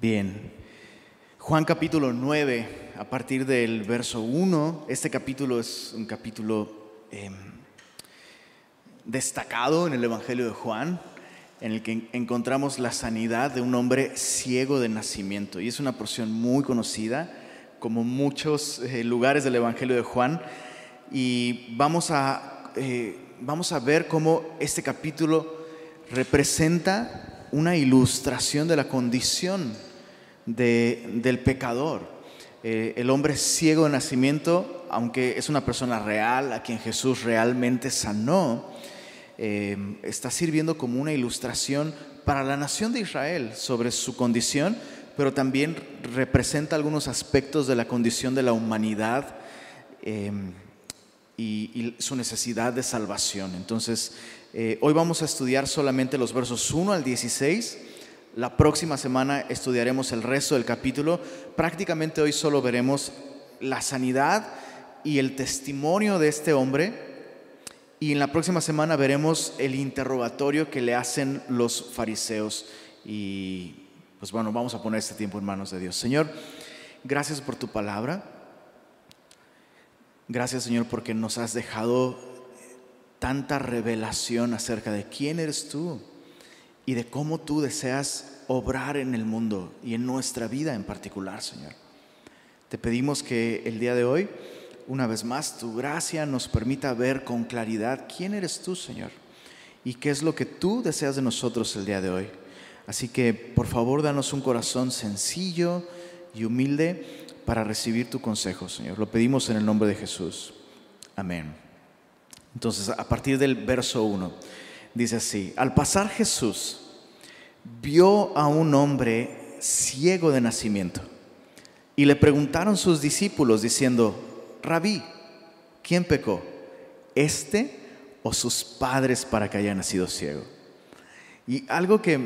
Bien. Juan capítulo 9, a partir del verso 1, este capítulo es un capítulo em, destacado en el Evangelio de Juan, en el que encontramos la sanidad de un hombre ciego de nacimiento. Y es una porción muy conocida, como muchos eh, lugares del Evangelio de Juan. Y vamos a, eh, vamos a ver cómo este capítulo representa una ilustración de la condición del pecador. Eh, el hombre ciego de nacimiento, aunque es una persona real, a quien Jesús realmente sanó, eh, está sirviendo como una ilustración para la nación de Israel sobre su condición, pero también representa algunos aspectos de la condición de la humanidad eh, y, su necesidad de salvación. Entonces, hoy vamos a estudiar solamente los versos 1 al 16 la próxima semana estudiaremos el resto del capítulo. Prácticamente hoy solo veremos la sanidad y el testimonio de este hombre. Y en la próxima semana veremos el interrogatorio que le hacen los fariseos. Y pues bueno, vamos a poner este tiempo en manos de Dios. Señor, gracias por tu palabra. Gracias Señor porque nos has dejado tanta revelación acerca de quién eres tú y de cómo tú deseas obrar en el mundo y en nuestra vida en particular, Señor. Te pedimos que el día de hoy, una vez más, tu gracia nos permita ver con claridad quién eres tú, Señor, y qué es lo que tú deseas de nosotros el día de hoy. Así que, por favor, danos un corazón sencillo y humilde para recibir tu consejo, Señor. Lo pedimos en el nombre de Jesús. Amén. Entonces, a partir del verso 1. Dice así, al pasar Jesús vio a un hombre ciego de nacimiento y le preguntaron sus discípulos diciendo, rabí, ¿quién pecó? ¿Este o sus padres para que haya nacido ciego? Y algo que,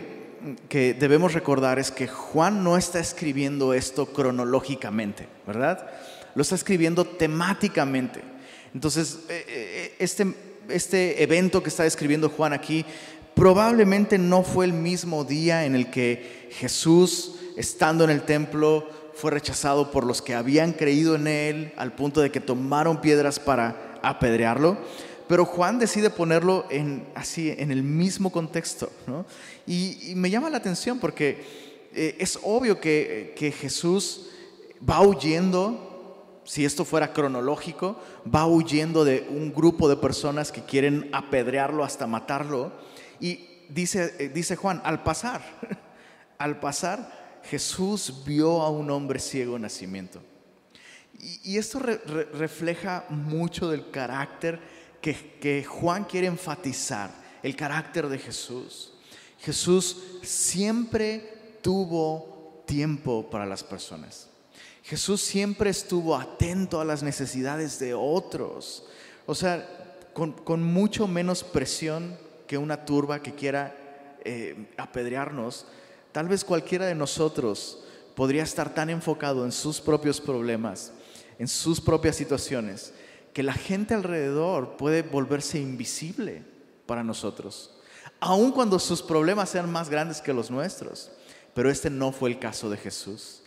que debemos recordar es que Juan no está escribiendo esto cronológicamente, ¿verdad? Lo está escribiendo temáticamente. Entonces, eh, eh, este este evento que está describiendo Juan aquí probablemente no fue el mismo día en el que Jesús, estando en el templo, fue rechazado por los que habían creído en él al punto de que tomaron piedras para apedrearlo. Pero Juan decide ponerlo en, así, en el mismo contexto. Y, me llama la atención porque eh, es obvio que, que Jesús va huyendo si esto fuera cronológico, va huyendo de un grupo de personas que quieren apedrearlo hasta matarlo. Y dice, eh, dice Juan, al pasar, al pasar, Jesús vio a un hombre ciego nacimiento. Y, esto refleja mucho del carácter que, que Juan quiere enfatizar, el carácter de Jesús. Jesús siempre tuvo tiempo para las personas. Jesús siempre estuvo atento a las necesidades de otros. O sea, con, mucho menos presión que una turba que quiera eh, apedrearnos. Tal vez cualquiera de nosotros podría estar tan enfocado en sus propios problemas, en sus propias situaciones, que la gente alrededor puede volverse invisible para nosotros, aun cuando sus problemas sean más grandes que los nuestros. Pero este no fue el caso de Jesús.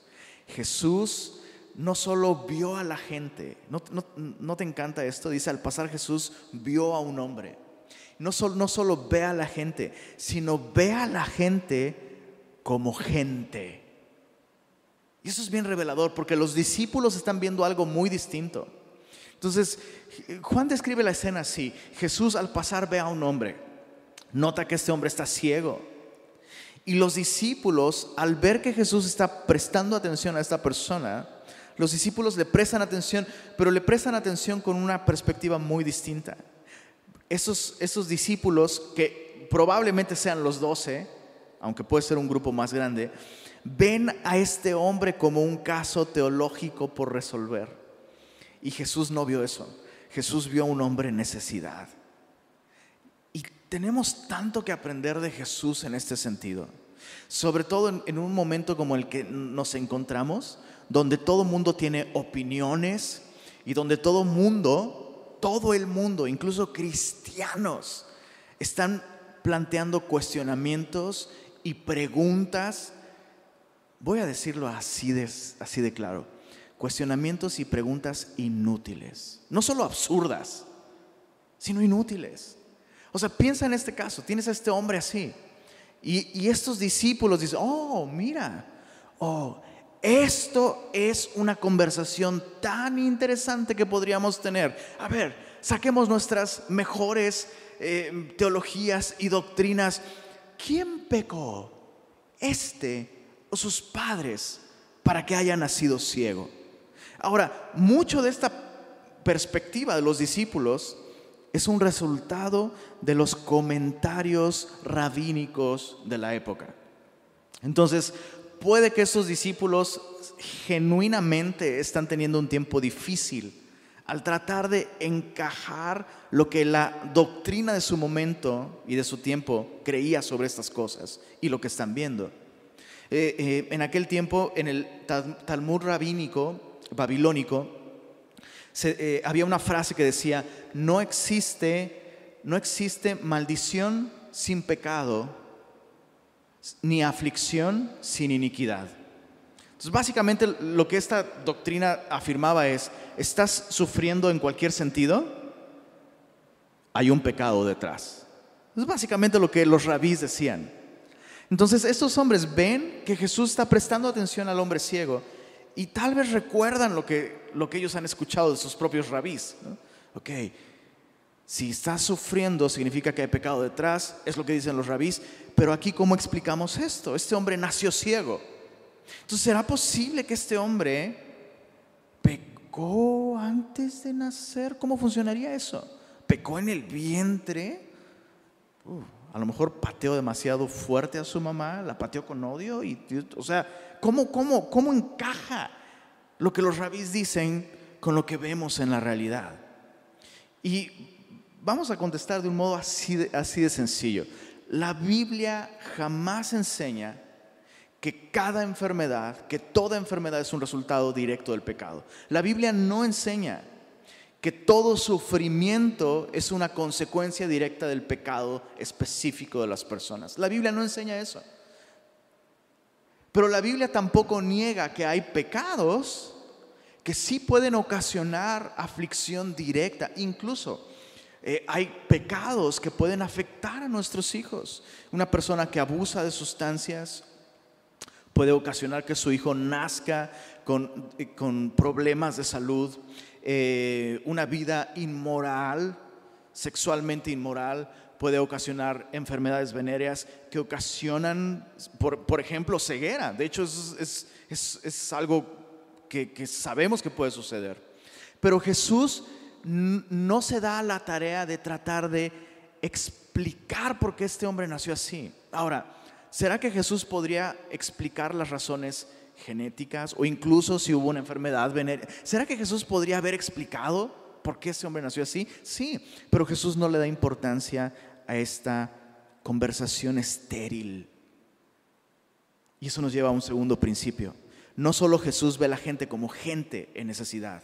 Jesús no solo vio a la gente, no, te encanta esto, dice, al pasar Jesús vio a un hombre. No solo, no solo ve a la gente, sino ve a la gente como gente. Y eso es bien revelador porque los discípulos están viendo algo muy distinto. Entonces, Juan describe la escena así. Jesús al pasar ve a un hombre. Nota que este hombre está ciego. Y los discípulos, al ver que Jesús está prestando atención a esta persona, los discípulos le prestan atención, pero le prestan atención con una perspectiva muy distinta. Esos, esos discípulos, que probablemente sean los doce, aunque puede ser un grupo más grande, ven a este hombre como un caso teológico por resolver. Y Jesús no vio eso. Jesús vio a un hombre en necesidad. Tenemos tanto que aprender de Jesús en este sentido. Sobre todo en, un momento como el que nos encontramos, donde todo mundo tiene opiniones y donde todo mundo, todo el mundo, incluso cristianos, están planteando cuestionamientos y preguntas voy a decirlo así de, así de claro, cuestionamientos y preguntas inútiles, no solo absurdas, sino inútiles. O sea, piensa en este caso, tienes a este hombre así, y, y estos discípulos dicen, oh, mira, oh, esto es una conversación tan interesante que podríamos tener. A ver, saquemos nuestras mejores eh, teologías y doctrinas. ¿Quién pecó? ¿Este o sus padres para que haya nacido ciego? Ahora, mucho de esta perspectiva de los discípulos es un resultado de los comentarios rabínicos de la época. Entonces, puede que esos discípulos genuinamente están teniendo un tiempo difícil al tratar de encajar lo que la doctrina de su momento y de su tiempo creía sobre estas cosas y lo que están viendo. Eh, eh, en aquel tiempo, en el Talmud rabínico, babilónico, eh, había una frase que decía, no existe, no existe maldición sin pecado ni aflicción sin iniquidad. Entonces, básicamente lo que esta doctrina afirmaba es, ¿estás sufriendo en cualquier sentido? Hay un pecado detrás. Es básicamente lo que los rabís decían. Entonces, estos hombres ven que Jesús está prestando atención al hombre ciego y tal vez recuerdan lo que, lo que ellos han escuchado de sus propios rabís. Ok, si estás sufriendo significa que hay pecado detrás, es lo que dicen los rabís, pero aquí ¿cómo explicamos esto? Este hombre nació ciego. Entonces, ¿será posible que este hombre pecó antes de nacer? ¿Cómo funcionaría eso? ¿Pecó en el vientre? A lo mejor pateó demasiado fuerte a su mamá, la pateó con odio. Y, o sea, ¿cómo, cómo, cómo encaja lo que los rabís dicen con lo que vemos en la realidad? Y Vamos a contestar de un modo así de, así de sencillo. La Biblia jamás enseña que cada enfermedad, que toda enfermedad es un resultado directo del pecado. La Biblia no enseña que todo sufrimiento es una consecuencia directa del pecado específico de las personas. La Biblia no enseña eso. Pero la Biblia tampoco niega que hay pecados que sí pueden ocasionar aflicción directa, incluso eh, hay pecados que pueden afectar a nuestros hijos. Una persona que abusa de sustancias puede ocasionar que su hijo nazca con, eh, problemas de salud. Eh, una vida inmoral, sexualmente inmoral, puede ocasionar enfermedades venéreas que ocasionan, por, ejemplo, ceguera. De hecho, es, algo que, que sabemos que puede suceder. Pero Jesús no se da la tarea de tratar de explicar por qué este hombre nació así. Ahora, ¿será que Jesús podría explicar las razones genéticas o incluso si hubo una enfermedad venérea? ¿Será que Jesús podría haber explicado por qué este hombre nació así? Sí, pero Jesús no le da importancia a esta conversación estéril. Y eso nos lleva a un segundo principio. No solo Jesús ve a la gente como gente en necesidad,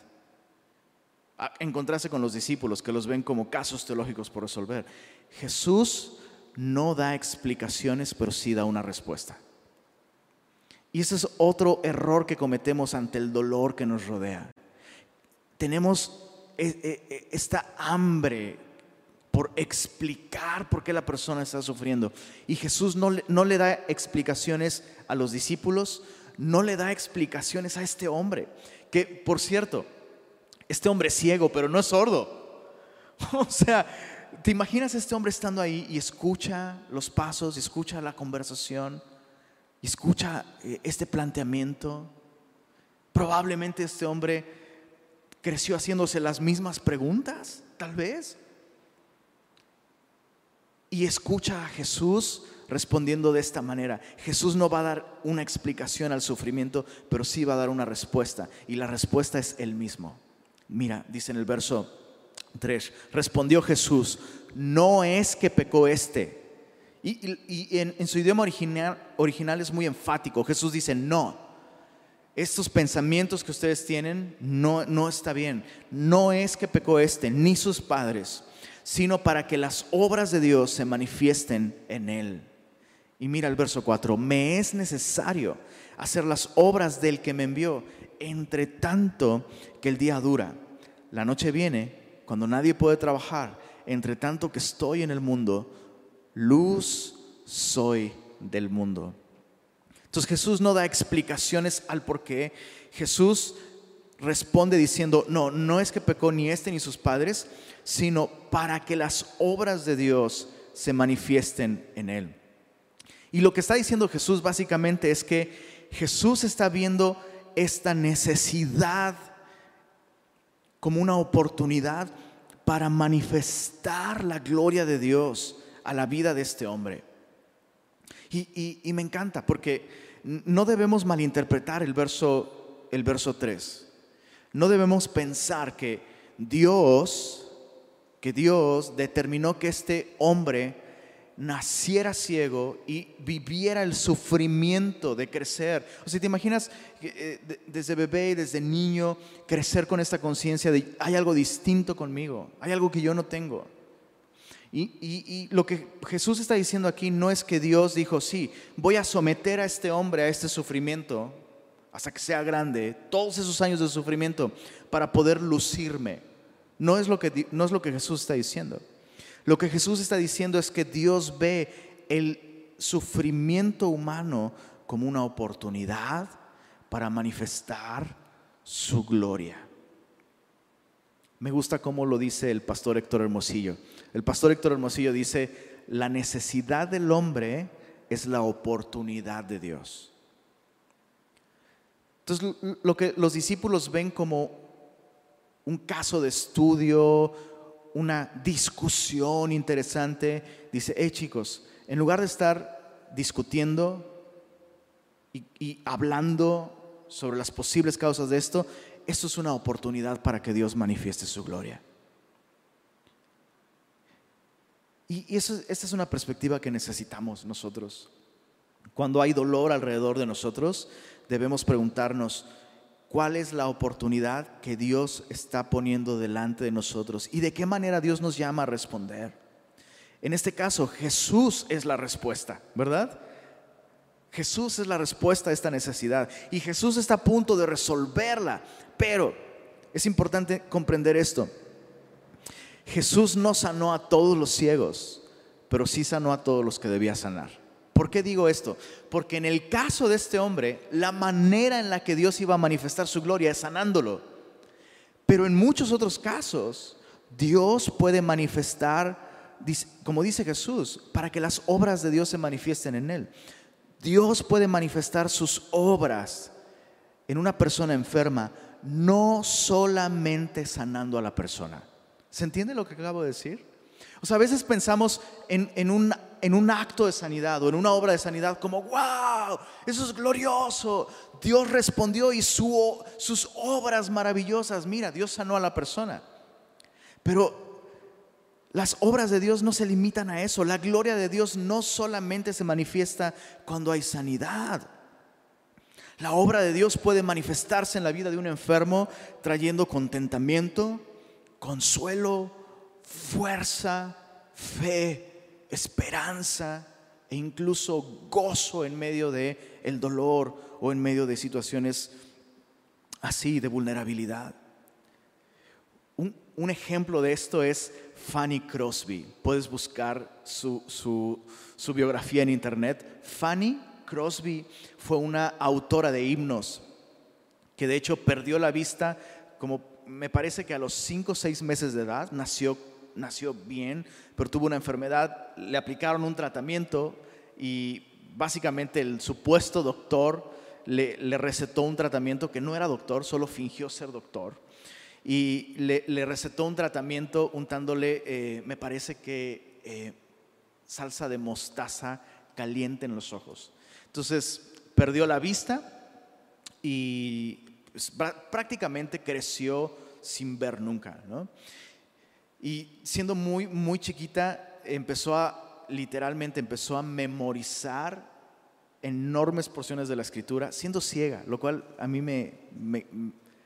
encontrarse con los discípulos que los ven como casos teológicos por resolver. Jesús no da explicaciones, pero sí da una respuesta. Y ese es otro error que cometemos ante el dolor que nos rodea. Tenemos e, e, e, esta hambre por explicar por qué la persona está sufriendo. Y Jesús no, no le da explicaciones a los discípulos, no le da explicaciones a este hombre, que por cierto, este hombre es ciego, pero no es sordo. O sea, ¿te imaginas este hombre estando ahí y escucha los pasos, y escucha la conversación, escucha eh, este planteamiento? Probablemente este hombre creció haciéndose las mismas preguntas, tal vez. Y escucha a Jesús respondiendo de esta manera. Jesús no va a dar una explicación al sufrimiento, pero sí va a dar una respuesta. Y la respuesta es el mismo. Mira, dice en el verso 3, respondió Jesús, no es que pecó este. Y, en, su idioma original, original es muy enfático. Jesús dice, no, estos pensamientos que ustedes tienen no, no está bien. No es que pecó este, ni sus padres, sino para que las obras de Dios se manifiesten en él. Y mira el verso 4, me es necesario hacer las obras del que me envió, entre tanto que el día dura. La noche viene cuando nadie puede trabajar, entre tanto que estoy en el mundo, luz soy del mundo. Entonces Jesús no da explicaciones al por qué. Jesús responde diciendo, no, no es que pecó ni este ni sus padres, sino para que las obras de Dios se manifiesten en él. Y lo que está diciendo Jesús básicamente es que Jesús está viendo esta necesidad como una oportunidad para manifestar la gloria de Dios a la vida de este hombre. Y, me encanta porque no debemos malinterpretar el verso, el verso 3. No debemos pensar que Dios, que Dios determinó que este hombre naciera ciego y viviera el sufrimiento de crecer. O sea, ¿te imaginas eh, desde bebé, desde niño, crecer con esta conciencia de hay algo distinto conmigo, hay algo que yo no tengo? Y, y, lo que Jesús está diciendo aquí no es que Dios dijo, sí, voy a someter a este hombre a este sufrimiento hasta que sea grande, todos esos años de sufrimiento, para poder lucirme. No es lo que, no es lo que Jesús está diciendo. Lo que Jesús está diciendo es que Dios ve el sufrimiento humano como una oportunidad para manifestar su gloria. Me gusta cómo lo dice el pastor Héctor Hermosillo. El pastor Héctor Hermosillo dice, la necesidad del hombre es la oportunidad de Dios. Entonces, lo que los discípulos ven como un caso de estudio, una discusión interesante, dice, hey chicos, en lugar de estar discutiendo y, hablando sobre las posibles causas de esto, esto es una oportunidad para que Dios manifieste su gloria. Y, esta es una perspectiva que necesitamos nosotros. Cuando hay dolor alrededor de nosotros, debemos preguntarnos, cuál es la oportunidad que Dios está poniendo delante de nosotros y de qué manera Dios nos llama a responder. En este caso, Jesús es la respuesta, ¿verdad? Jesús es la respuesta a esta necesidad y Jesús está a punto de resolverla, pero es importante comprender esto. Jesús no sanó a todos los ciegos, pero sí sanó a todos los que debía sanar. ¿Por qué digo esto? Porque en el caso de este hombre, la manera en la que Dios iba a manifestar su gloria es sanándolo. Pero en muchos otros casos, Dios puede manifestar, como dice Jesús, para que las obras de Dios se manifiesten en él. Dios puede manifestar sus obras en una persona enferma, no solamente sanando a la persona. ¿Se entiende lo que acabo de decir? O sea, a veces pensamos en, en un en un acto de sanidad o en una obra de sanidad como, wow, eso es glorioso. Dios respondió y sus obras maravillosas, mira, Dios sanó a la persona. Pero las obras de Dios no se limitan a eso. La gloria de Dios no solamente se manifiesta cuando hay sanidad. La obra de Dios puede manifestarse en la vida de un enfermo trayendo contentamiento, consuelo, fuerza, fe, esperanza e incluso gozo en medio de el dolor o en medio de situaciones así de vulnerabilidad. Un, un ejemplo de esto es Fanny Crosby. Puedes buscar su, su, su biografía en internet. Fanny Crosby fue una autora de himnos que de hecho perdió la vista como me parece que a los 5 o 6 meses de edad nació nació bien, pero tuvo una enfermedad, le aplicaron un tratamiento y básicamente el supuesto doctor le, recetó un tratamiento que no era doctor, solo fingió ser doctor. Y le, recetó un tratamiento untándole, eh, me parece que eh, salsa de mostaza caliente en los ojos. Entonces perdió la vista y pues, prácticamente creció sin ver nunca. ¿no? Y siendo muy, muy chiquita, empezó a, literalmente, empezó a memorizar enormes porciones de la escritura, siendo ciega, lo cual a mí me, me,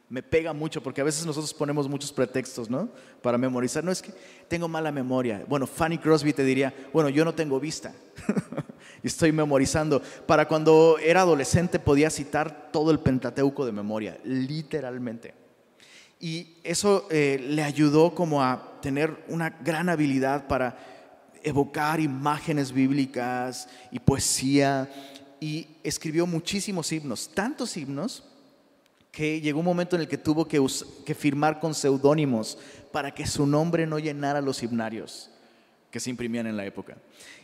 me, pega mucho, porque a veces nosotros ponemos muchos pretextos, ¿no? Para memorizar. No es que tengo mala memoria. Bueno, Fanny Crosby te diría, bueno, yo no tengo vista. y estoy memorizando. Para cuando era adolescente podía citar todo el Pentateuco de memoria, literalmente. Y eso eh, le ayudó como a tener una gran habilidad para evocar imágenes bíblicas y poesía. Y escribió muchísimos himnos, tantos himnos que llegó un momento en el que tuvo que, firmar con seudónimos para que su nombre no llenara los himnarios que se imprimían en la época.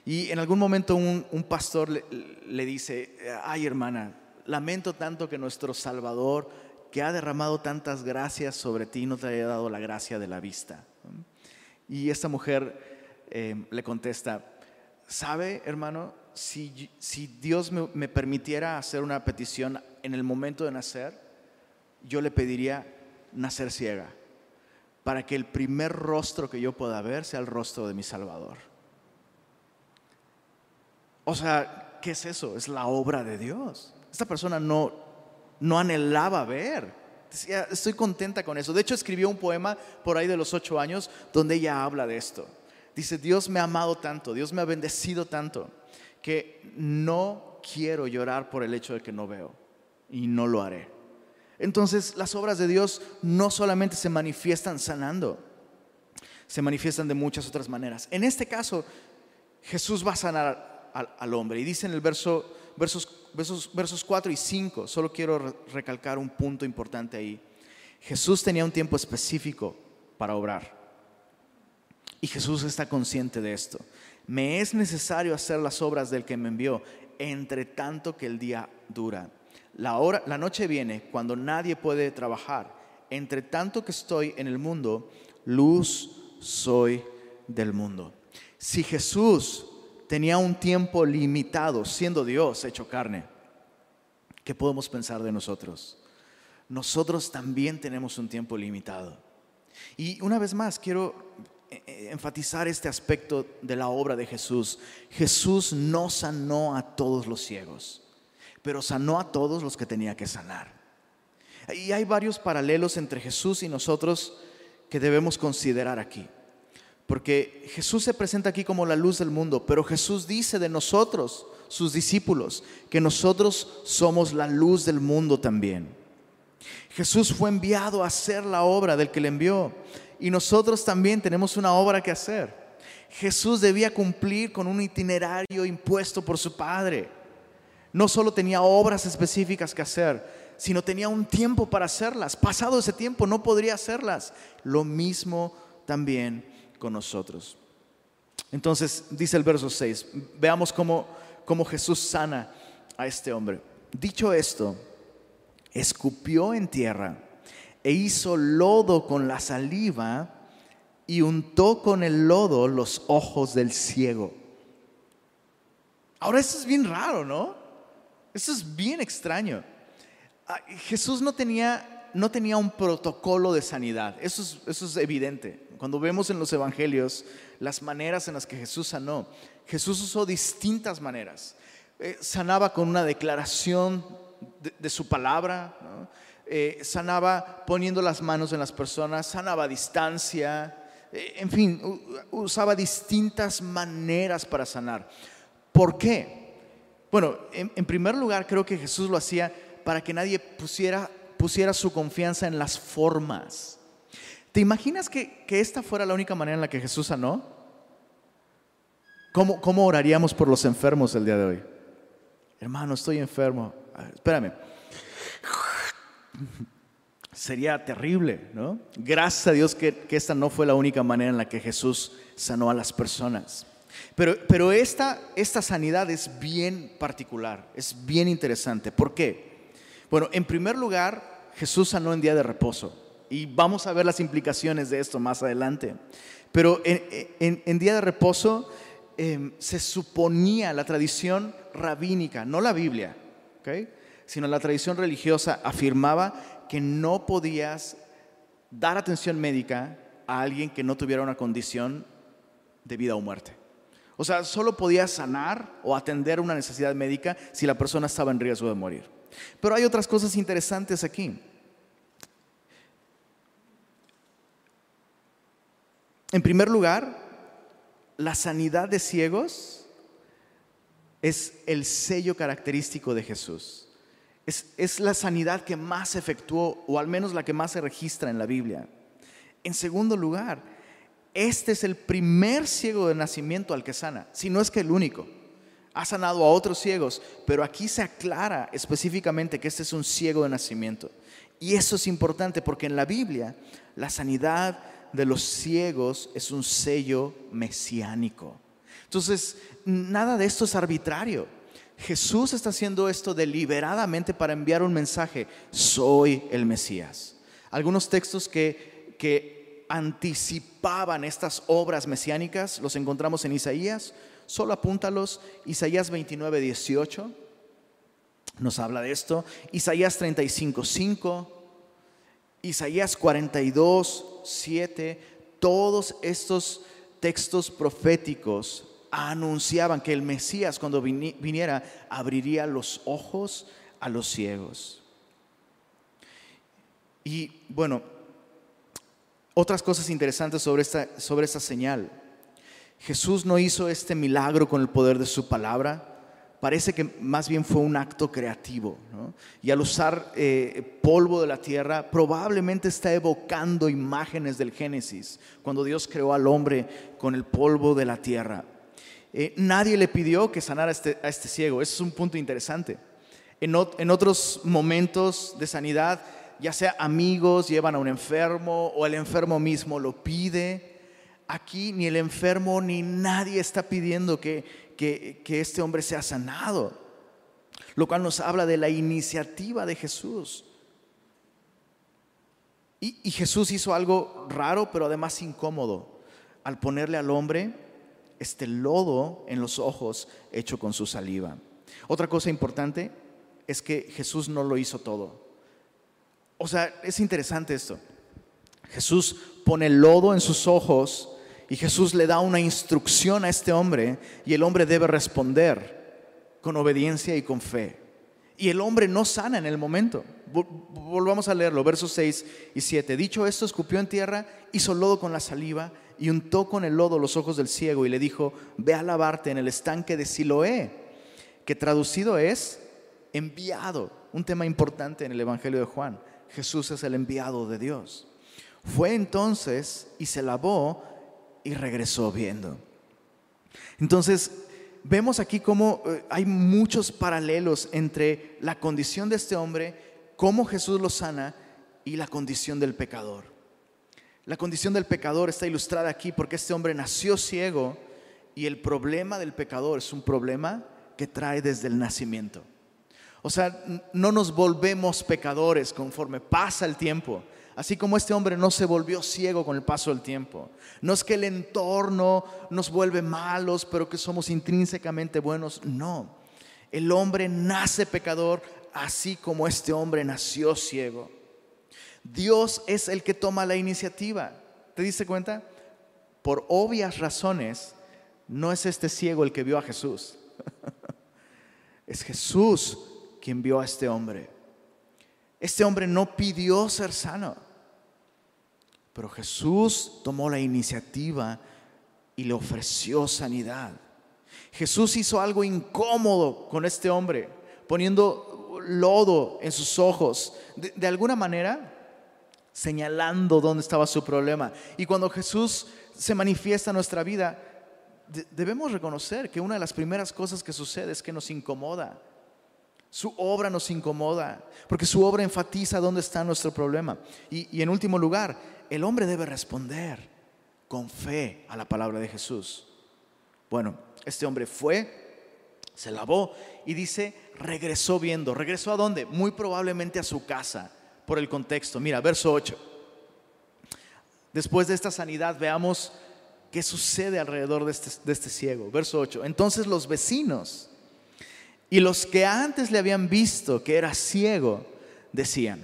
Y en algún momento un, pastor le, dice, ay hermana, lamento tanto que nuestro Salvador, que ha derramado tantas gracias sobre ti, no te haya dado la gracia de la vista. Y esta mujer eh, le contesta, ¿sabe hermano? Si, Dios me permitiera hacer una petición en el momento de nacer, yo le pediría nacer ciega, para que el primer rostro que yo pueda ver sea el rostro de mi Salvador. O sea, ¿qué es eso? Es la obra de Dios. Esta persona no, no anhelaba ver. Decía, estoy contenta con eso. De hecho, escribió un poema por ahí de los ocho años donde ella habla de esto. Dice, Dios me ha amado tanto, Dios me ha bendecido tanto, que no quiero llorar por el hecho de que no veo y no lo haré. Entonces las obras de Dios no solamente se manifiestan sanando, se manifiestan de muchas otras maneras. En este caso, Jesús va a sanar al, hombre. Y dice en el verso, versos, versos, versos 4 y 5, solo quiero recalcar un punto importante ahí. Jesús tenía un tiempo específico para obrar. Y Jesús está consciente de esto. Me es necesario hacer las obras del que me envió, entre tanto que el día dura. La, hora, la noche viene cuando nadie puede trabajar. Entre tanto que estoy en el mundo, luz soy del mundo. Si Jesús tenía un tiempo limitado, siendo Dios hecho carne, ¿qué podemos pensar de nosotros? Nosotros también tenemos un tiempo limitado. Y una vez más, quiero eh, eh, enfatizar este aspecto de la obra de Jesús. Jesús no sanó a todos los ciegos pero sanó a todos los que tenía que sanar. Y hay varios paralelos entre Jesús y nosotros que debemos considerar aquí. Porque Jesús se presenta aquí como la luz del mundo, pero Jesús dice de nosotros, sus discípulos, que nosotros somos la luz del mundo también. Jesús fue enviado a hacer la obra del que le envió y nosotros también tenemos una obra que hacer. Jesús debía cumplir con un itinerario impuesto por su Padre no solo tenía obras específicas que hacer, sino tenía un tiempo para hacerlas. Pasado ese tiempo no podría hacerlas. Lo mismo también con nosotros. Entonces dice el verso 6, veamos cómo, cómo Jesús sana a este hombre. Dicho esto, escupió en tierra e hizo lodo con la saliva y untó con el lodo los ojos del ciego. Ahora eso es bien raro, ¿no? Eso es bien extraño. Ah, Jesús no tenía, no tenía un protocolo de sanidad, eso es, eso es evidente. Cuando vemos en los evangelios las maneras en las que Jesús sanó, Jesús usó distintas maneras. Eh, sanaba con una declaración de, su palabra, eh, sanaba poniendo las manos en las personas, sanaba a distancia, eh, en fin, usaba distintas maneras para sanar. ¿Por qué? Bueno, en, primer lugar creo que Jesús lo hacía para que nadie pusiera, pusiera su confianza en las formas. ¿Te imaginas que, esta fuera la única manera en la que Jesús sanó? ¿Cómo, ¿Cómo oraríamos por los enfermos el día de hoy? Hermano, estoy enfermo. espérame. Sería terrible, ¿no? Gracias a Dios que, que esta no fue la única manera en la que Jesús sanó a las personas. Pero, esta, esta sanidad es bien particular, es bien interesante. ¿Por qué? Bueno, en primer lugar, Jesús sanó en día de reposo. Y vamos a ver las implicaciones de esto más adelante. Pero en, día de reposo em, se suponía la tradición rabínica, no la Biblia, sino la tradición religiosa afirmaba que no podías dar atención médica a alguien que no tuviera una condición de vida o muerte. O sea, solo podía sanar o atender una necesidad médica si la persona estaba en riesgo de morir. Pero hay otras cosas interesantes aquí. En primer lugar, la sanidad de ciegos es el sello característico de Jesús. Es, es, la sanidad que más efectuó, o al menos la que más se registra en la Biblia. En segundo lugar, este es el primer ciego de nacimiento al que sana, si no es que el único. Ha sanado a otros ciegos, pero aquí se aclara específicamente que este es un ciego de nacimiento. Y eso es importante porque en la Biblia la sanidad de los ciegos es un sello mesiánico. Entonces, nada de esto es arbitrario. Jesús está haciendo esto deliberadamente para enviar un mensaje, soy el Mesías. Algunos textos que, que anticipaban estas obras mesiánicas los encontramos en Isaías, solo apúntalos, Isaías 29, 18 nos habla de esto, Isaías 35, 5, Isaías 42, 7, todos estos textos proféticos anunciaban que el Mesías cuando viniera abriría los ojos a los ciegos. Y bueno, otras cosas interesantes sobre esta, sobre esta señal. Jesús no hizo este milagro con el poder de su palabra, parece que más bien fue un acto creativo. Y al usar eh, polvo de la tierra, probablemente está evocando imágenes del Génesis, cuando Dios creó al hombre con el polvo de la tierra. Eh, nadie le pidió que sanara a este, a este ciego. Ese es un punto interesante. En, otros momentos de sanidad, ya sea amigos llevan a un enfermo o el enfermo mismo lo pide. Aquí ni el enfermo ni nadie está pidiendo que, que, este hombre sea sanado. Lo cual nos habla de la iniciativa de Jesús. Y, y Jesús hizo algo raro, pero además incómodo, al ponerle al hombre este lodo en los ojos hecho con su saliva. Otra cosa importante es que Jesús no lo hizo todo. O sea, es interesante esto. Jesús pone lodo en sus ojos y Jesús le da una instrucción a este hombre y el hombre debe responder con obediencia y con fe. Y el hombre no sana en el momento. Volvamos a leerlo, versos 6 y 7. Dicho esto, escupió en tierra, hizo lodo con la saliva y untó con el lodo los ojos del ciego y le dijo, ve a lavarte en el estanque de Siloé, que traducido es enviado, un tema importante en el Evangelio de Juan. Jesús es el enviado de Dios. Fue entonces y se lavó y regresó viendo. Entonces, vemos aquí cómo eh, hay muchos paralelos entre la condición de este hombre, cómo Jesús lo sana y la condición del pecador. La condición del pecador está ilustrada aquí porque este hombre nació ciego y el problema del pecador es un problema que trae desde el nacimiento. O sea, no nos volvemos pecadores conforme pasa el tiempo. Así como este hombre no se volvió ciego con el paso del tiempo. No es que el entorno nos vuelve malos, pero que somos intrínsecamente buenos. No. El hombre nace pecador así como este hombre nació ciego. Dios es el que toma la iniciativa. ¿Te diste cuenta? Por obvias razones, no es este ciego el que vio a Jesús. es Jesús quien vio a este hombre. Este hombre no pidió ser sano, pero Jesús tomó la iniciativa y le ofreció sanidad. Jesús hizo algo incómodo con este hombre, poniendo lodo en sus ojos. De, alguna manera, señalando dónde estaba su problema. Y cuando Jesús se manifiesta en nuestra vida, debemos reconocer que una de las primeras cosas que sucede es que nos incomoda. Su obra nos incomoda, porque su obra enfatiza dónde está nuestro problema. Y, y en último lugar, el hombre debe responder con fe a la palabra de Jesús. Bueno, este hombre fue, se lavó y dice, regresó viendo. ¿Regresó a dónde? Muy probablemente a su casa por el contexto. Mira, verso 8. Después de esta sanidad, veamos qué sucede alrededor de este, de este ciego. Verso 8. Entonces los vecinos y los que antes le habían visto que era ciego, decían,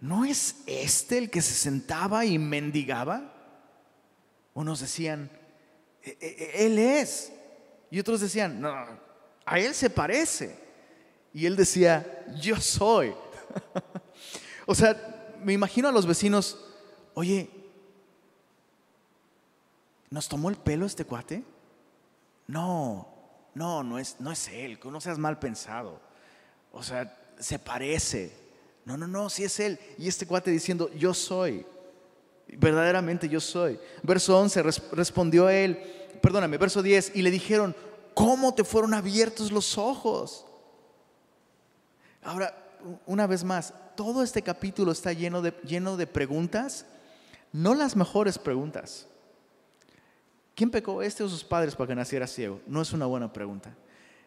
¿no es este el que se sentaba y mendigaba? Unos decían, e, e, e, Él es. Y otros decían, no, a Él se parece. Y Él decía, yo soy. o sea, me imagino a los vecinos, oye, ¿nos tomó el pelo este cuate? No, no, no es, no es él, no seas mal pensado. O sea, se parece. No, no, no, sí es él. Y este cuate diciendo, yo soy. Verdaderamente yo soy. Verso 11, respondió él, perdóname, verso 10, y le dijeron, ¿cómo te fueron abiertos los ojos? Ahora, una vez más, todo este capítulo está lleno de, lleno de preguntas, no las mejores preguntas. ¿Quién pecó, este o sus padres, para que naciera ciego? No es una buena pregunta.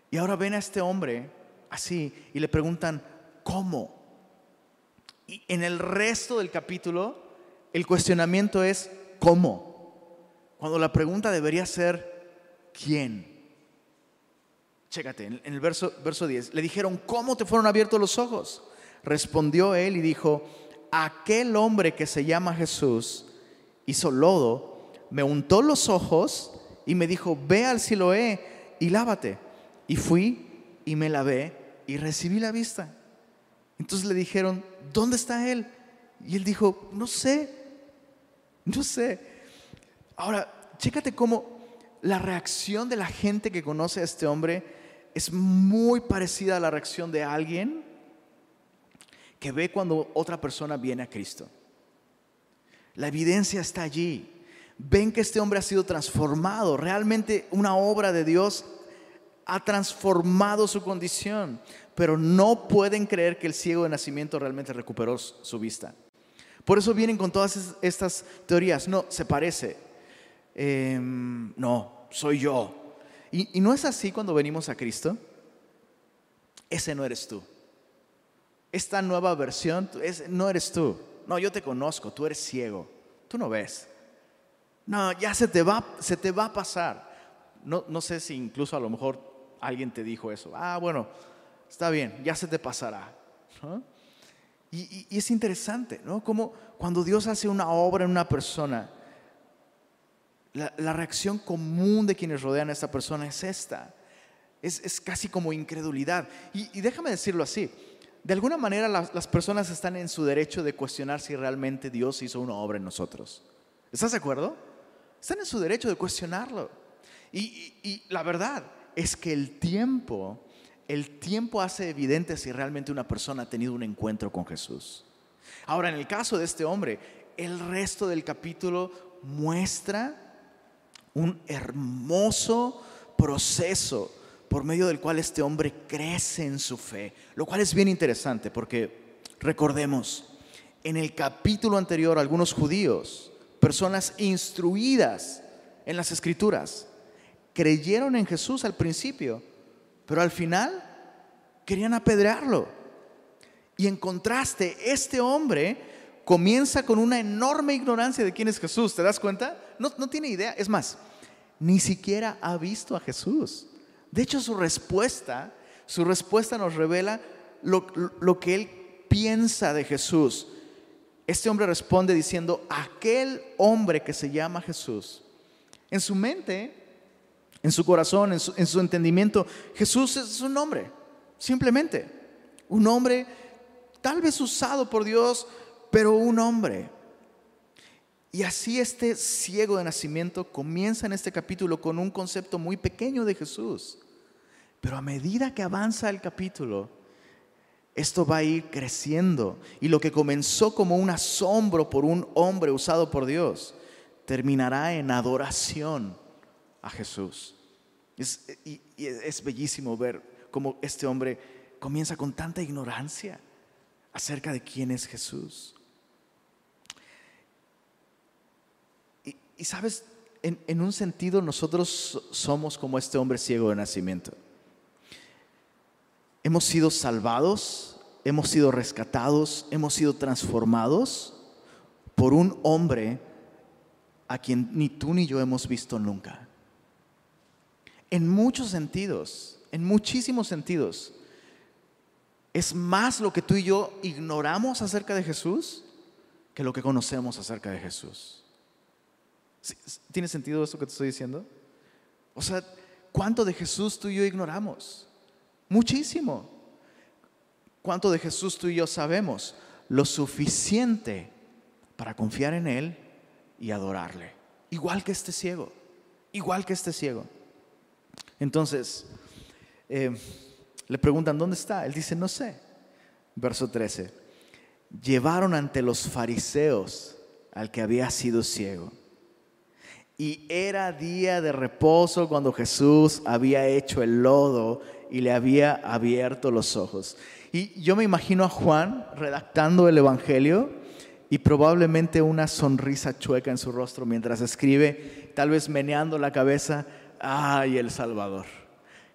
Y ahora ven a este hombre así y le preguntan, ¿cómo? Y en el resto del capítulo, el cuestionamiento es, ¿cómo? Cuando la pregunta debería ser, ¿quién? Chécate, en el verso, verso 10, le dijeron, ¿cómo te fueron abiertos los ojos? Respondió él y dijo, aquel hombre que se llama Jesús hizo lodo, me untó los ojos y me dijo, ve al Siloé y lávate. Y fui y me lavé y recibí la vista. Entonces le dijeron, ¿dónde está él? Y él dijo, no sé, no sé. Ahora, chécate cómo la reacción de la gente que conoce a este hombre es muy parecida a la reacción de alguien que ve cuando otra persona viene a Cristo. La evidencia está allí. Ven que este hombre ha sido transformado. Realmente una obra de Dios ha transformado su condición. Pero no pueden creer que el ciego de nacimiento realmente recuperó su vista. Por eso vienen con todas estas teorías. No, se parece. Em, no, soy yo. Y, y no es así cuando venimos a Cristo. Ese no eres tú esta nueva versión no eres tú. No, yo te conozco, tú eres ciego. Tú no ves. No, ya se te va, se te va a pasar. No, no sé si incluso a lo mejor alguien te dijo eso. Ah, bueno, está bien, ya se te pasará. Y, es interesante, ¿no? Como cuando Dios hace una obra en una persona, la, reacción común de quienes rodean a esta persona es esta. Es, casi como incredulidad. y déjame decirlo así de alguna manera las, personas están en su derecho de cuestionar si realmente Dios hizo una obra en nosotros. ¿Estás de acuerdo? Están en su derecho de cuestionarlo. Y, la verdad es que el tiempo, el tiempo hace evidente si realmente una persona ha tenido un encuentro con Jesús. Ahora, en el caso de este hombre, el resto del capítulo muestra un hermoso proceso por medio del cual este hombre crece en su fe, lo cual es bien interesante porque recordemos, en el capítulo anterior algunos judíos, personas instruidas en las escrituras, creyeron en Jesús al principio, pero al final querían apedrearlo. Y en contraste, este hombre comienza con una enorme ignorancia de quién es Jesús. ¿Te das cuenta? No, no tiene idea. Es más, ni siquiera ha visto a Jesús. De hecho, su respuesta, su respuesta nos revela lo, que él piensa de Jesús. Este hombre responde diciendo, aquel hombre que se llama Jesús. En su mente, en su corazón, en su, en su entendimiento, Jesús es un hombre, simplemente. Un hombre tal vez usado por Dios, pero un hombre. Y así este ciego de nacimiento comienza en este capítulo con un concepto muy pequeño de Jesús. Pero a medida que avanza el capítulo, esto va a ir creciendo. Y lo que comenzó como un asombro por un hombre usado por Dios, terminará en adoración a Jesús. Es, y, es bellísimo ver cómo este hombre comienza con tanta ignorancia acerca de quién es Jesús. Y, sabes, en, un sentido nosotros somos como este hombre ciego de nacimiento. Hemos sido salvados, hemos sido rescatados, hemos sido transformados por un hombre a quien ni tú ni yo hemos visto nunca. En muchos sentidos, en muchísimos sentidos, es más lo que tú y yo ignoramos acerca de Jesús que lo que conocemos acerca de Jesús. ¿Tiene sentido esto que te estoy diciendo? O sea, ¿cuánto de Jesús tú y yo ignoramos? Muchísimo. ¿Cuánto de Jesús tú y yo sabemos? Lo suficiente para confiar en Él y adorarle. Igual que este ciego. Igual que este ciego. Entonces, eh, le preguntan, ¿dónde está? Él dice, no sé. Verso 13. Llevaron ante los fariseos al que había sido ciego. Y era día de reposo cuando Jesús había hecho el lodo y le había abierto los ojos. Y yo me imagino a Juan redactando el Evangelio y probablemente una sonrisa chueca en su rostro mientras escribe, tal vez meneando la cabeza, ¡ay, el Salvador!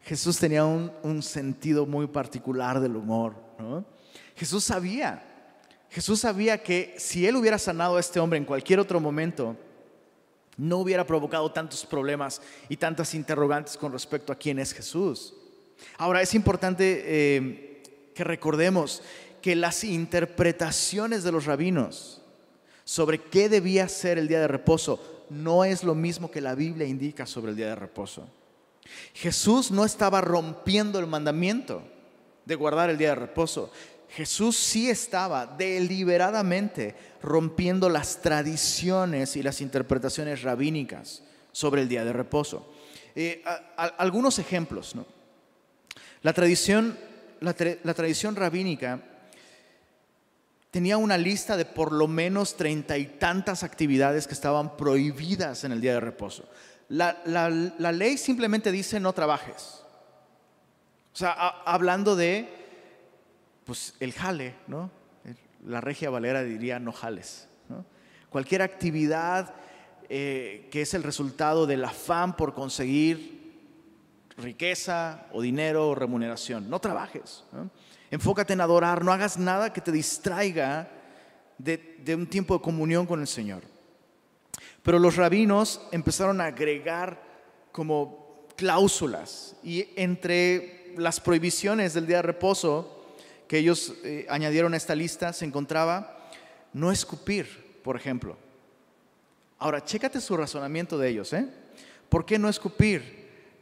Jesús tenía un, sentido muy particular del humor. Jesús sabía, Jesús sabía que si él hubiera sanado a este hombre en cualquier otro momento, no hubiera provocado tantos problemas y tantas interrogantes con respecto a quién es Jesús. Ahora, es importante eh, que recordemos que las interpretaciones de los rabinos sobre qué debía ser el día de reposo no es lo mismo que la Biblia indica sobre el día de reposo. Jesús no estaba rompiendo el mandamiento de guardar el día de reposo. Jesús sí estaba deliberadamente rompiendo las tradiciones y las interpretaciones rabínicas sobre el día de reposo. Eh, algunos ejemplos. La, tradición, la tradición rabínica tenía una lista de por lo menos treinta y tantas actividades que estaban prohibidas en el día de reposo. La, ley simplemente dice no trabajes. O sea, hablando de, pues, el jale, ¿no? La regia valera diría no jales. Cualquier actividad eh, que es el resultado del afán por conseguir riqueza o dinero o remuneración. No trabajes. Enfócate en adorar, no hagas nada que te distraiga de un tiempo de comunión con el Señor. Pero los rabinos empezaron a agregar como cláusulas y entre las prohibiciones del día de reposo que ellos eh, añadieron a esta lista se encontraba no escupir, por ejemplo. Ahora, chécate su razonamiento de ellos, ¿eh? ¿Por qué no escupir?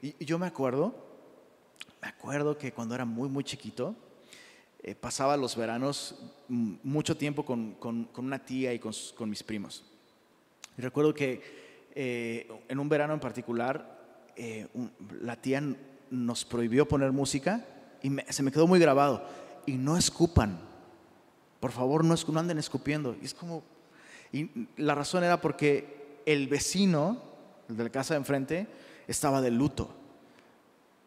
Y, yo me acuerdo, me acuerdo que cuando era muy, muy chiquito, eh, pasaba los veranos mucho tiempo con, una tía y con mis primos. Y recuerdo que eh, en un verano en particular, eh, la tía nos prohibió poner música y se me quedó muy grabado. Y no escupan. Por favor, no, no anden escupiendo. Y es como. Y la razón era porque el vecino, el de la casa de enfrente, estaba de luto.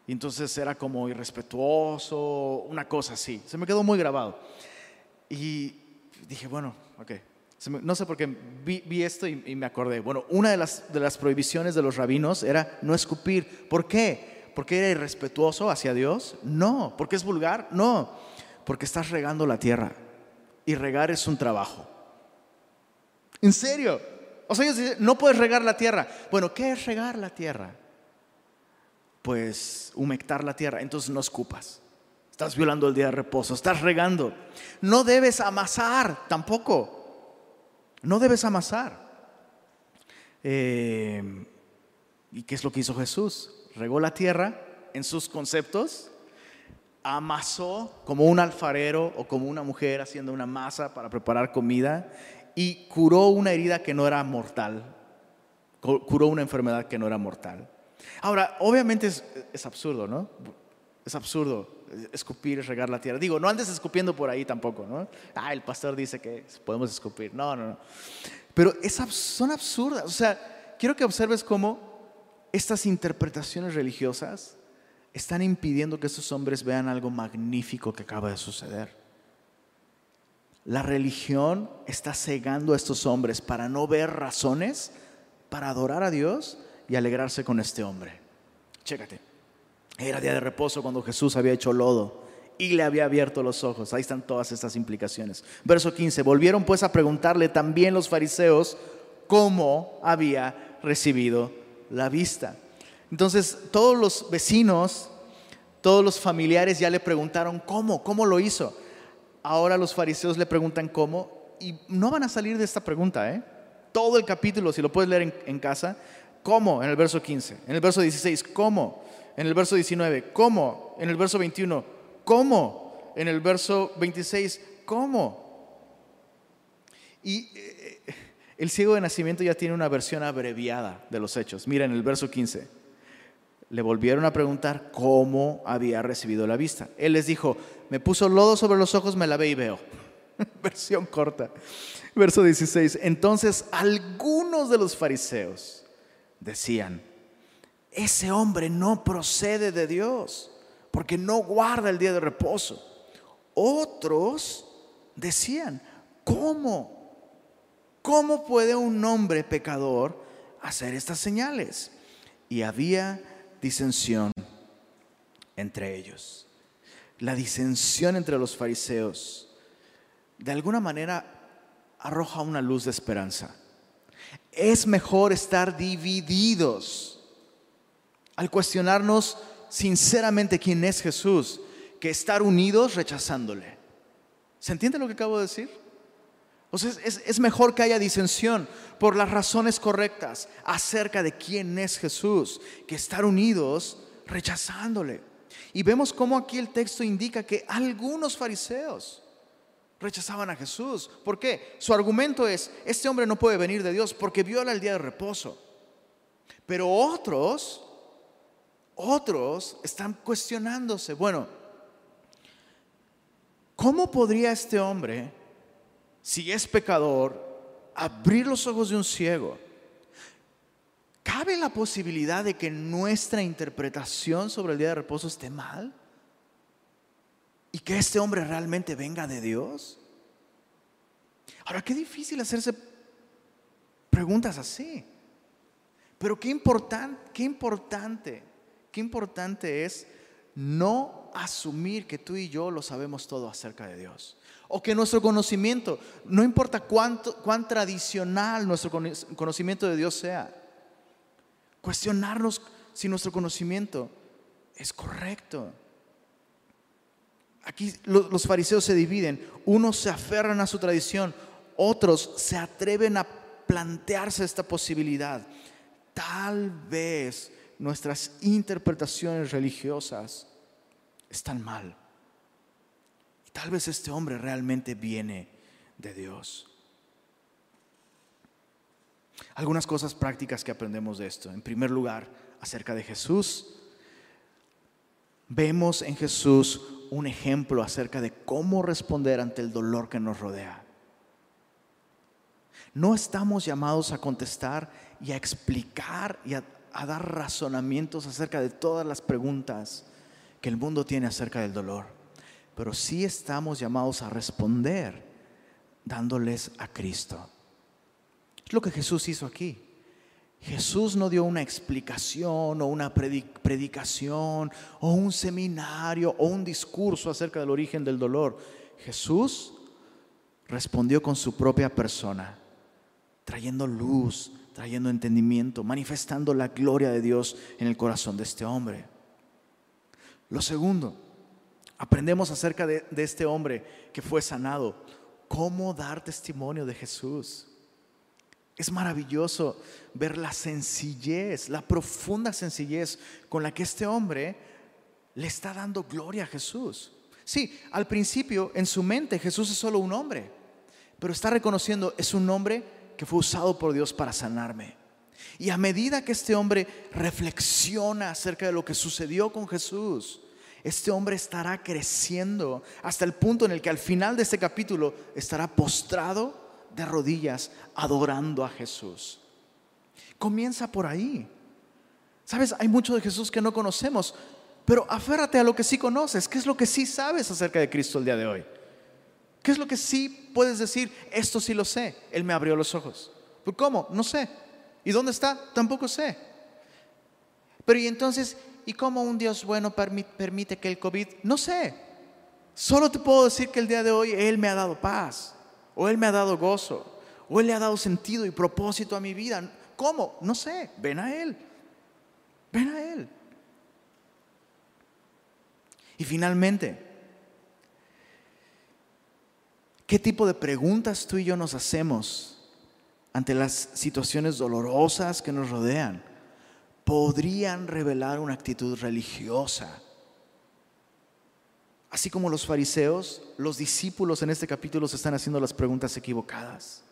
Y entonces era como irrespetuoso, una cosa así. Se me quedó muy grabado. Y dije, bueno, ok, no sé por qué vi, esto y, me acordé. Bueno, una de las, de las prohibiciones de los rabinos era no escupir. ¿Por qué? ¿Porque era irrespetuoso hacia Dios? No. ¿Porque es vulgar? No. Porque estás regando la tierra. Y regar es un trabajo. ¿En serio? O sea, ellos dicen, no puedes regar la tierra. Bueno, ¿qué es regar la tierra? Pues humectar la tierra. Entonces no escupas. Estás violando el día de reposo. Estás regando. No debes amasar tampoco. No debes amasar. Eh, ¿Y qué es lo que hizo Jesús? Regó la tierra en sus conceptos, amasó como un alfarero o como una mujer haciendo una masa para preparar comida y curó una herida que no era mortal, curó una enfermedad que no era mortal. Ahora, obviamente es, es absurdo, ¿no? Es absurdo escupir, regar la tierra. Digo, no andes escupiendo por ahí tampoco, ¿no? Ah, el pastor dice que podemos escupir. No, no, no. Pero son absurdas. O sea, quiero que observes cómo estas interpretaciones religiosas están impidiendo que estos hombres vean algo magnífico que acaba de suceder. La religión está cegando a estos hombres para no ver razones para adorar a Dios y alegrarse con este hombre. Chécate. Era día de reposo cuando Jesús había hecho lodo y le había abierto los ojos. Ahí están todas estas implicaciones. Verso 15. Volvieron pues a preguntarle también los fariseos cómo había recibido la vista. Entonces todos los vecinos, todos los familiares ya le preguntaron cómo, cómo lo hizo. Ahora los fariseos le preguntan cómo y no van a salir de esta pregunta. ¿eh? Todo el capítulo, si lo puedes leer en, en casa, ¿cómo? En el verso 15. En el verso 16, ¿cómo? En el verso 19, ¿cómo? En el verso 21, ¿cómo? En el verso 26, ¿cómo? Y eh, el ciego de nacimiento ya tiene una versión abreviada de los hechos. Mira en el verso 15. le volvieron a preguntar cómo había recibido la vista. Él les dijo, me puso lodo sobre los ojos, me lavé y veo. Versión corta. Verso 16. Entonces algunos de los fariseos decían, ese hombre no procede de Dios, porque no guarda el día de reposo. Otros decían, ¿cómo? ¿Cómo puede un hombre pecador hacer estas señales? Y había disensión entre ellos. La disensión entre los fariseos de alguna manera arroja una luz de esperanza. Es mejor estar divididos al cuestionarnos sinceramente quién es Jesús que estar unidos rechazándole. ¿Se entiende lo que acabo de decir? O sea, es, es, mejor que haya disensión por las razones correctas acerca de quién es Jesús que estar unidos rechazándole. Y vemos cómo aquí el texto indica que algunos fariseos rechazaban a Jesús. ¿Por qué? Su argumento es, este hombre no puede venir de Dios porque viola el día de reposo. Pero otros, otros están cuestionándose, bueno, ¿cómo podría este hombre, si es pecador, abrir los ojos de un ciego? ¿Cabe la posibilidad de que nuestra interpretación sobre el día de reposo esté mal? Y que este hombre realmente venga de Dios? Ahora, qué difícil hacerse preguntas así. Pero qué importante, qué importante, qué importante es no asumir que tú y yo lo sabemos todo acerca de Dios. O que nuestro conocimiento, no importa cuánto, cuán tradicional nuestro conocimiento de Dios sea, cuestionarnos si nuestro conocimiento es correcto. Aquí los fariseos se dividen. Unos se aferran a su tradición, otros se atreven a plantearse esta posibilidad. Tal vez nuestras interpretaciones religiosas están mal. Y tal vez este hombre realmente viene de Dios. Algunas cosas prácticas que aprendemos de esto. En primer lugar, acerca de Jesús. Vemos en Jesús un ejemplo acerca de cómo responder ante el dolor que nos rodea. No estamos llamados a contestar y a explicar y a, dar razonamientos acerca de todas las preguntas que el mundo tiene acerca del dolor, pero sí estamos llamados a responder dándoles a Cristo. Es lo que Jesús hizo aquí. Jesús no dio una explicación o una predicación o un seminario o un discurso acerca del origen del dolor. Jesús respondió con su propia persona, trayendo luz, trayendo entendimiento, manifestando la gloria de Dios en el corazón de este hombre. Lo segundo, aprendemos acerca de, este hombre que fue sanado, cómo dar testimonio de Jesús. Es maravilloso ver la sencillez, la profunda sencillez con la que este hombre le está dando gloria a Jesús. Sí, al principio en su mente Jesús es solo un hombre, pero está reconociendo es un hombre que fue usado por Dios para sanarme. Y a medida que este hombre reflexiona acerca de lo que sucedió con Jesús, este hombre estará creciendo hasta el punto en el que al final de este capítulo estará postrado de rodillas adorando a Jesús. Comienza por ahí. Sabes, hay mucho de Jesús que no conocemos, pero aférrate a lo que sí conoces. ¿Qué es lo que sí sabes acerca de Cristo el día de hoy? ¿Qué es lo que sí puedes decir? Esto sí lo sé. Él me abrió los ojos. ¿Pero ¿Cómo? No sé. ¿Y dónde está? Tampoco sé. Pero y entonces, ¿y cómo un Dios bueno permite que el COVID? No sé. Solo te puedo decir que el día de hoy Él me ha dado paz o Él me ha dado gozo, o Él le ha dado sentido y propósito a mi vida. ¿Cómo? No sé, ven a Él, ven a Él. Y finalmente, ¿qué tipo de preguntas tú y yo nos hacemos ante las situaciones dolorosas que nos rodean? Podrían revelar una actitud religiosa Así como los fariseos, los discípulos en este capítulo se están haciendo las preguntas equivocadas.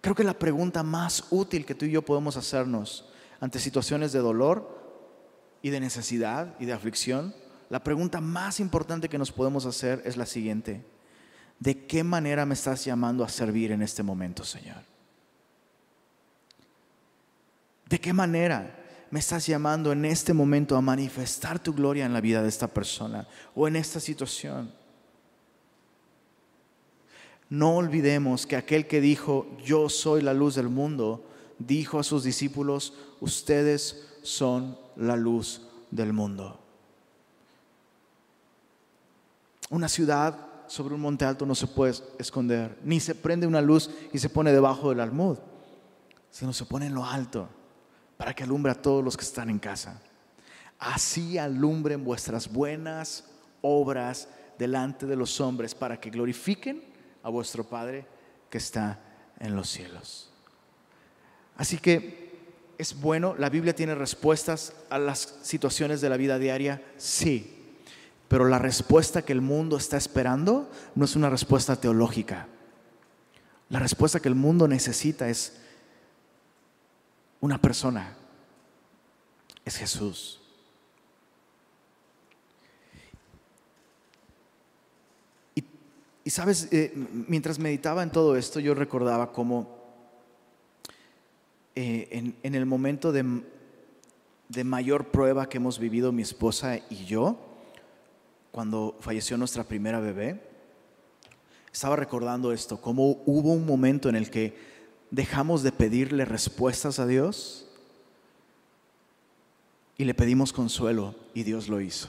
Creo que la pregunta más útil que tú y yo podemos hacernos ante situaciones de dolor y de necesidad y de aflicción, la pregunta más importante que nos podemos hacer es la siguiente. ¿De qué manera me estás llamando a servir en este momento, Señor? ¿De qué manera me estás llamando en este momento a manifestar tu gloria en la vida de esta persona o en esta situación? No olvidemos que aquel que dijo, yo soy la luz del mundo, dijo a sus discípulos, ustedes son la luz del mundo. Una ciudad sobre un monte alto no se puede esconder, ni se prende una luz y se pone debajo del almud, sino se pone en lo alto para que alumbre a todos los que están en casa. Así alumbren vuestras buenas obras delante de los hombres para que glorifiquen a vuestro Padre que está en los cielos. Así que es bueno, la Biblia tiene respuestas a las situaciones de la vida diaria, sí, pero la respuesta que el mundo está esperando no es una respuesta teológica. La respuesta que el mundo necesita es una persona, es Jesús. Y, sabes, eh, mientras meditaba en todo esto, yo recordaba cómo eh, en, el momento de, de mayor prueba que hemos vivido mi esposa y yo, cuando falleció nuestra primera bebé, estaba recordando esto, cómo hubo un momento en el que dejamos de pedirle respuestas a Dios y le pedimos consuelo y Dios lo hizo.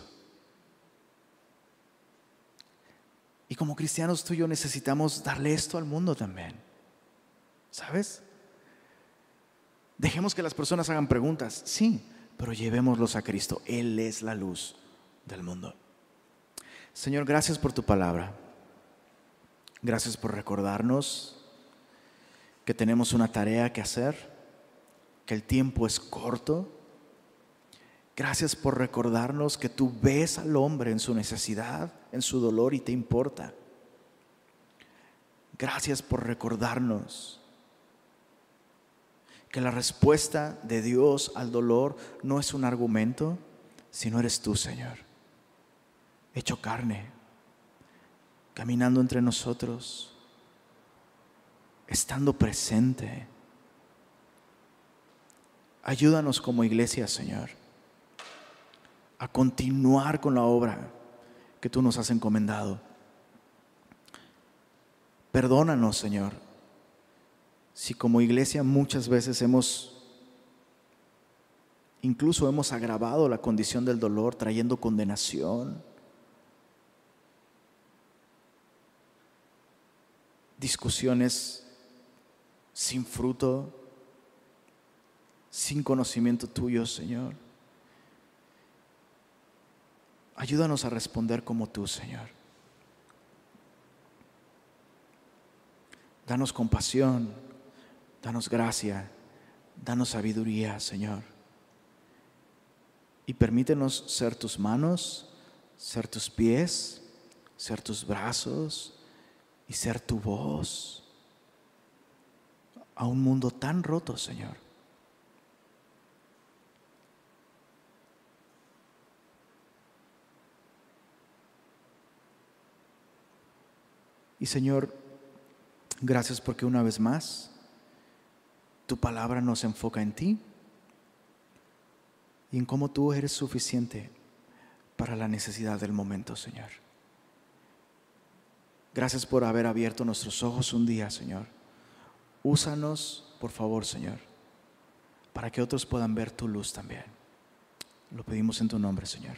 Y como cristianos tú y yo necesitamos darle esto al mundo también. ¿Sabes? Dejemos que las personas hagan preguntas, sí, pero llevémoslos a Cristo. Él es la luz del mundo. Señor, gracias por tu palabra. Gracias por recordarnos que tenemos una tarea que hacer, que el tiempo es corto. Gracias por recordarnos que tú ves al hombre en su necesidad, en su dolor y te importa. Gracias por recordarnos que la respuesta de Dios al dolor no es un argumento, sino eres tú, Señor, hecho carne, caminando entre nosotros estando presente. Ayúdanos como iglesia, Señor, a continuar con la obra que tú nos has encomendado. Perdónanos, Señor, si como iglesia muchas veces hemos, incluso hemos agravado la condición del dolor trayendo condenación, discusiones sin fruto, sin conocimiento tuyo, Señor. Ayúdanos a responder como tú, Señor. Danos compasión, danos gracia, danos sabiduría, Señor. Y permítenos ser tus manos, ser tus pies, ser tus brazos y ser tu voz a un mundo tan roto, Señor. Y Señor, gracias porque una vez más tu palabra nos enfoca en ti y en cómo tú eres suficiente para la necesidad del momento, Señor. Gracias por haber abierto nuestros ojos un día, Señor Úsanos, por favor, Señor, para que otros puedan ver tu luz también. Lo pedimos en tu nombre, Señor.